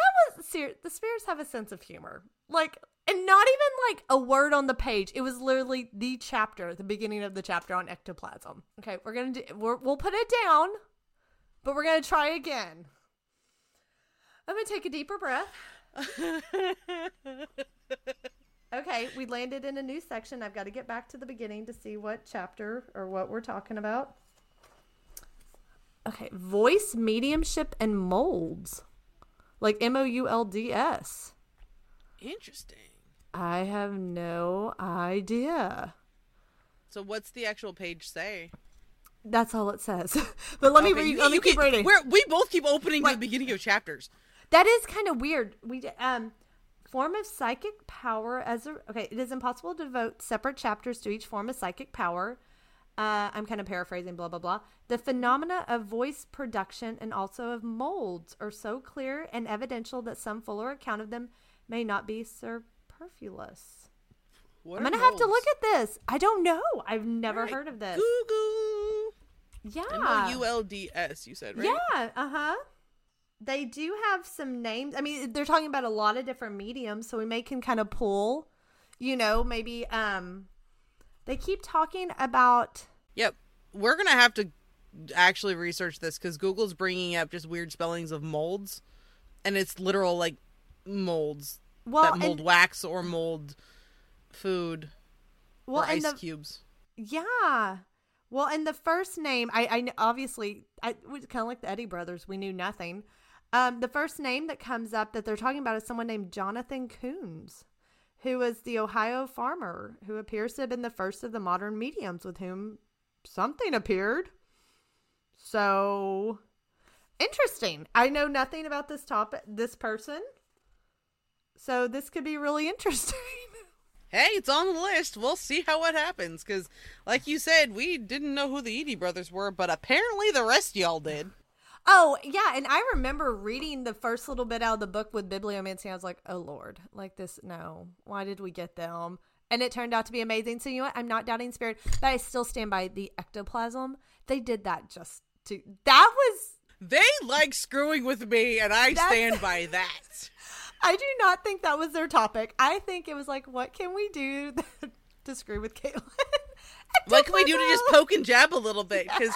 that was ser- the spirits have a sense of humor. Like and not even like a word on the page. It was literally the chapter, the beginning of the chapter on ectoplasm. Okay, we're to do we're, we'll put it down, but we're to try again. I'm to take a deeper breath. [laughs] Okay, we landed in a new section. I've got to get back to the beginning to see what chapter or what we're talking about. Okay, voice mediumship and molds. Like M O U L D S. Interesting. I have no idea. So what's the actual page say? That's all it says. [laughs] but let me read. you- Let me keep keep- reading. We're, we both keep opening Wait. the beginning of chapters. That is kind of weird. We um form of psychic power as a okay. It is impossible to devote separate chapters to each form of psychic power. Uh, I'm kind of paraphrasing. Blah blah blah. The phenomena of voice production and also of molds are so clear and evidential that some fuller account of them may not be superfluous. What I'm gonna have to look at this. I don't know. I've never Right. heard of this. Google. Yeah. M O U L D S. You said right. Yeah, uh huh. They do have some names. I mean, they're talking about a lot of different mediums, so we may can kind of pull, you know, maybe um they keep talking about Yep. We're gonna have to actually research this because Google's bringing up just weird spellings of molds, and it's literal like molds Well, that mold and, wax or mold food well, or ice the, cubes. Yeah. Well, and the first name, I, I obviously, I was kind of like the Eddy brothers. We knew nothing. Um, the first name that comes up that they're talking about is someone named Jonathan Koons, who was the Ohio farmer who appears to have been the first of the modern mediums with whom something appeared. So interesting. I know nothing about this topic, this person. So this could be really [laughs] interesting. Hey, it's on the list. We'll see how it happens. Because, like you said, we didn't know who the Eddy brothers were, but apparently the rest y'all did. Oh, yeah. And I remember reading the first little bit out of the book with bibliomancy. I was like, oh, Lord, like this, no. Why did we get them? And it turned out to be amazing. So, you know what? I'm not doubting spirit, but I still stand by the ectoplasm. They did that just to. That was. They like screwing with me, and I stand by that. [laughs] I do not think that was their topic. I think it was like, what can we do [laughs] to screw with Caitlen? [laughs] What can we do to just poke and jab a little bit? [laughs] Because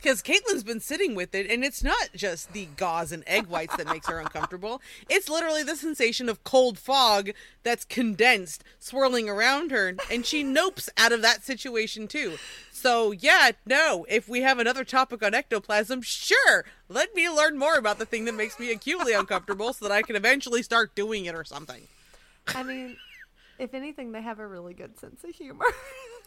because Caitlen's been sitting with it, and it's not just the gauze and egg whites that makes her uncomfortable. It's literally the sensation of cold fog that's condensed, swirling around her, and she nopes out of that situation too. So yeah, no. If we have another topic on ectoplasm, sure. Let me learn more about the thing that makes me acutely uncomfortable, so that I can eventually start doing it or something. I mean, if anything, they have a really good sense of humor. [laughs]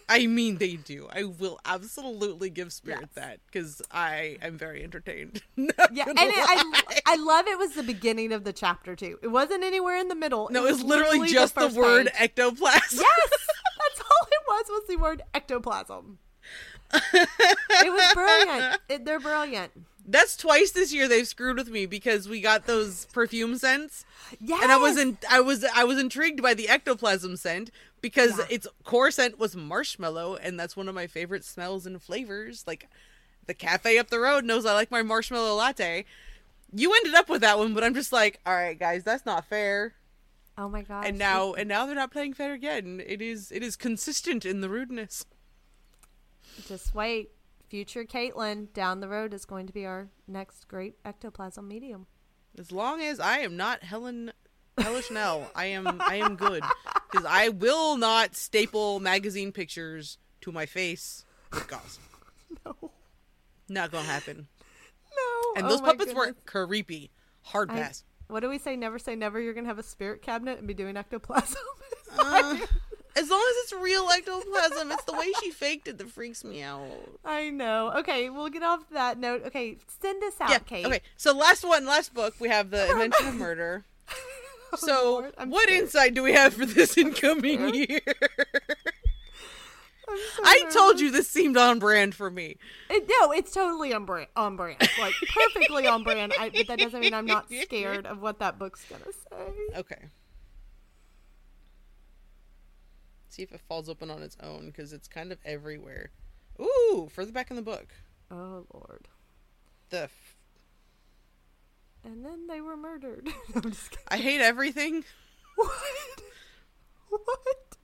I mean, they do. I will absolutely give Spirit Yes. that because I am very entertained. [laughs] Yeah, and it, I I love it was the beginning of the chapter too. It wasn't anywhere in the middle. no, it was literally, just the, first word page. ectoplasm. Yes, [laughs] that's all it was. Was the word ectoplasm. it was brilliant. It, they're brilliant. That's twice this year they've screwed with me because we got those perfume scents, Yes, and I was in, I was I was intrigued by the ectoplasm scent because Yeah. its core scent was marshmallow, and that's one of my favorite smells and flavors. Like the cafe up the road knows I like my marshmallow latte. You ended up with that one, but I'm just like, all right, guys, that's not fair. Oh my god! and now and now they're not playing fair again. It is it is consistent in the rudeness. just wait. Future Caitlen down the road is going to be our next great ectoplasm medium. As long as I am not Helen Hellish Nell, I am I am good because I will not staple magazine pictures to my face with gauze. No, Not gonna happen. no. And Oh those my puppets were goodness. creepy. Hard I- pass. What do we say? Never say never. You're gonna have a spirit cabinet and be doing ectoplasm. [laughs] Uh, as long as it's real ectoplasm, it's the way she faked it that freaks me out. I know. Okay, we'll get off that note. Okay, send us out, Yeah. Kate. Okay. So last one, last book, we have the Invention of Murder. [laughs] Oh, So, Lord, what scared. insight do we have for this [laughs] incoming year? So I told you this seemed on brand for me. It, no, it's totally on brand. On brand, like perfectly on brand. I, but that doesn't mean I'm not scared of what that book's gonna say. Okay. See if it falls open on its own because it's kind of everywhere. Ooh, further back in the book. Oh Lord! The And then they were murdered. [laughs] I'm just kidding. I hate everything. [laughs] What? What?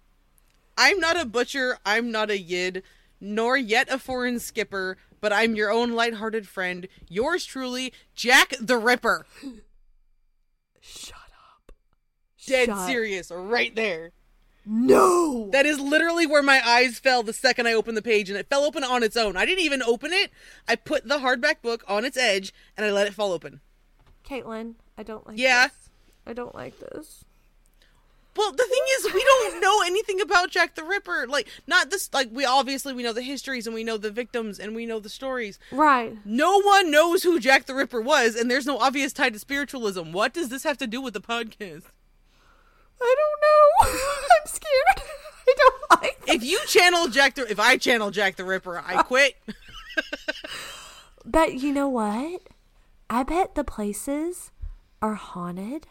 I'm not a butcher. I'm not a yid, nor yet a foreign skipper. But I'm your own light-hearted friend. Yours truly, Jack the Ripper. Shut up. Dead Shut- serious, right there. No. That is literally where my eyes fell the second I opened the page, and it fell open on its own. I didn't even open it. I put the hardback book on its edge, and I let it fall open. Caitlen, I don't like. Yeah. This. I don't like this. Well, the thing is, we don't [laughs] know anything about Jack the Ripper. Like, not this. Like, we obviously we know the histories and we know the victims and we know the stories. Right. No one knows who Jack the Ripper was, and there's no obvious tie to spiritualism. What does this have to do with the podcast? I don't know. [laughs] I'm scared. [laughs] I don't like. If you channel Jack the, if I channel Jack the Ripper, I quit. But you know what? I bet the places are haunted.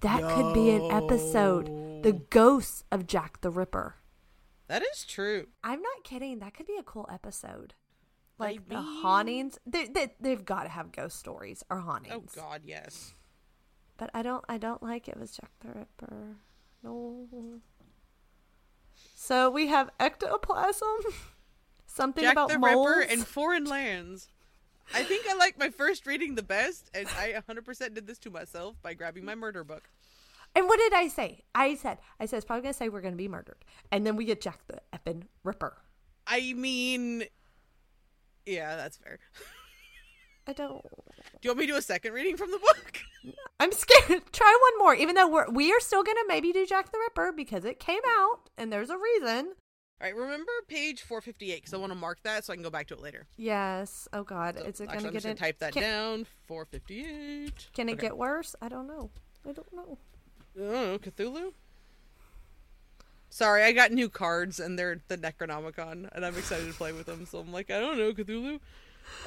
That could be an episode. The ghosts of Jack the Ripper. that is true. I'm not kidding. That could be a cool episode. Like the hauntings. They, they, they've got to have ghost stories or hauntings. Oh God, yes. But I don't. I don't like it was Jack the Ripper. No. So we have ectoplasm, [laughs] Something Jack about the moles. Ripper and foreign lands. I think I like my first reading the best, and I 100% did this to myself by grabbing my murder book. And what did I say? I said, I said, it's probably going to say we're going to be murdered. And then we get Jack the Eppin Ripper. I mean, yeah, that's fair. I don't. Do you want me to do a second reading from the book? [laughs] I'm scared. [laughs] Try one more, even though we're we are still gonna maybe do Jack the Ripper because it came out and there's a reason. All right, remember page 458 because I want to mark that so I can go back to it later. Yes. Oh God, So, is it gonna I'm get gonna in? type that can, down. 458. Can it Okay. get worse? I don't know. I don't know. Oh, Cthulhu? Sorry, I got new cards and they're the Necronomicon, and I'm excited to play with them. So I'm like, I don't know, Cthulhu.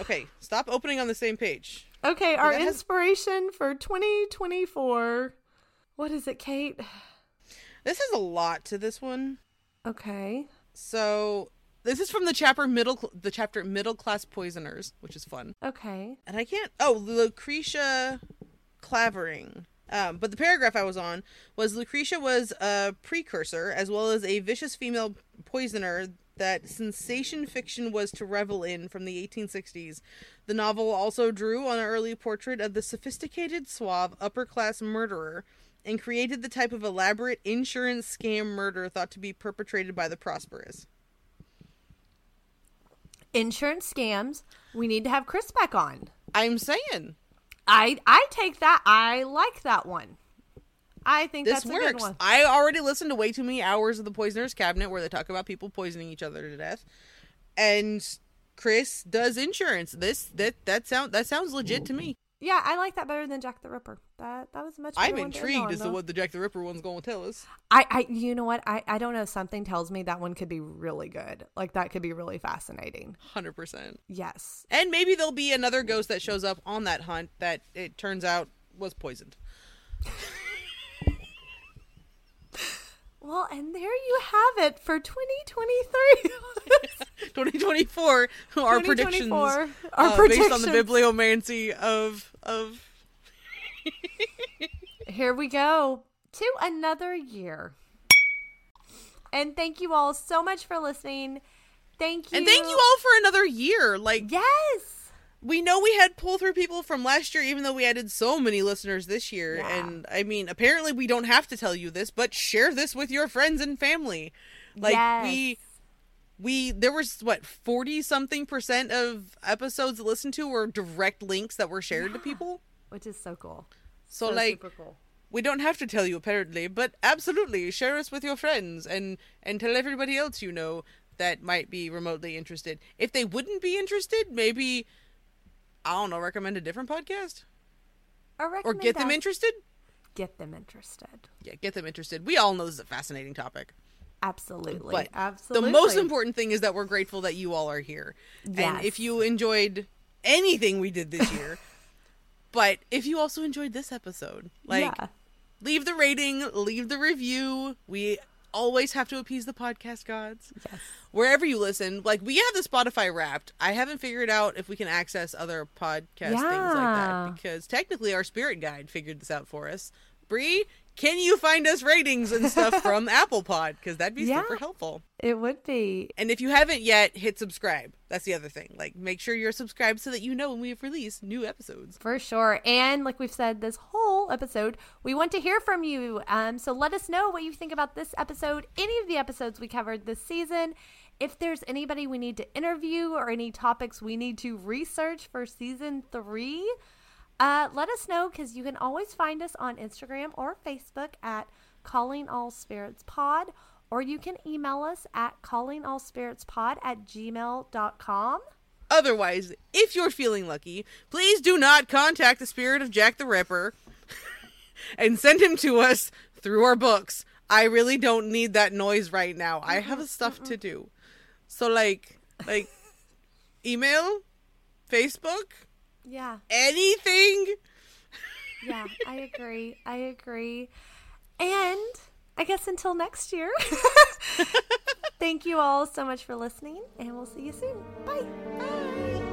Okay, stop opening on the same page. Okay, our has- inspiration for 2024. What is it, Kate? This is a lot to this one. Okay. So this is from the chapter middle, the chapter middle class poisoners, which is fun. Okay. And I can't. Oh, Lucretia Clavering. Um, but the paragraph I was on was Lucretia was a precursor as well as a vicious female poisoner that sensation fiction was to revel in from the 1860s. The novel also drew on an early portrait of the sophisticated, suave, upper class murderer and created the type of elaborate insurance scam murder thought to be perpetrated by the prosperous. Insurance scams. We need to have Chris back on. I'm saying I I take that. I like that one. I think this that's a good works. one. I already listened to way too many hours of the Poisoner's Cabinet where they talk about people poisoning each other to death, and Chris does insurance. This that that sound that sounds legit to me. Yeah, I like that better than Jack the Ripper. That that was much. I'm better one to end intrigued as to what the Jack the Ripper one's going to tell us. I, I, you know what? I, I don't know. Something tells me that one could be really good. Like that could be really fascinating. Hundred percent. Yes. And maybe there'll be another ghost that shows up on that hunt that it turns out was poisoned. [laughs] Well, and there you have it for 2023. [laughs] 2024, our predictions, 2024, our uh, based on the bibliomancy of of [laughs] Here we go to another year. And thank you all so much for listening. Thank you. and thank you all for another year. Like Yes. We know we had pull through people from last year, even though we added so many listeners this year. Yeah. And I mean, apparently we don't have to tell you this, but share this with your friends and family. Like Yes. we we there was what 40 something percent of episodes listened to were direct links that were shared to people. Which is so cool. So, like super cool. we don't have to tell you apparently, but absolutely share us with your friends and and tell everybody else you know that might be remotely interested. If they wouldn't be interested, maybe I don't know, recommend a different podcast Or, or get them interested. Get them interested. Yeah, get them interested. We all know this is a fascinating topic. Absolutely. But Absolutely. the most important thing is that we're grateful that you all are here. And if you enjoyed anything we did this year, [laughs] but if you also enjoyed this episode, like yeah. leave the rating, leave the review. We always have to appease the podcast gods. Yes. Wherever you listen, like we have the Spotify wrapped. I haven't figured out if we can access other podcast things like that because technically our spirit guide figured this out for us. Bre, can you find us ratings and stuff [laughs] from Apple Pod? Because that'd be Yeah. super helpful. It would be. And if you haven't yet, hit subscribe. That's the other thing. Like, make sure you're subscribed so that you know when we've released new episodes. For sure. And like we've said this whole episode, we want to hear from you. Um, so let us know what you think about this episode, any of the episodes we covered this season. If there's anybody we need to interview or any topics we need to research for season three, uh, let us know because you can always find us on Instagram or Facebook at Calling All Spirits Pod, or you can email us at callingallspiritspod at gmail.com. Otherwise, if you're feeling lucky, please do not contact the spirit of Jack the Ripper [laughs] and send him to us through our books. I really don't need that noise right now. I have stuff to do. So like like [laughs] email, Facebook, Yeah. anything. Yeah, I agree. I agree. And I guess until next year, [laughs] thank you all so much for listening, and we'll see you soon. Bye. Bye.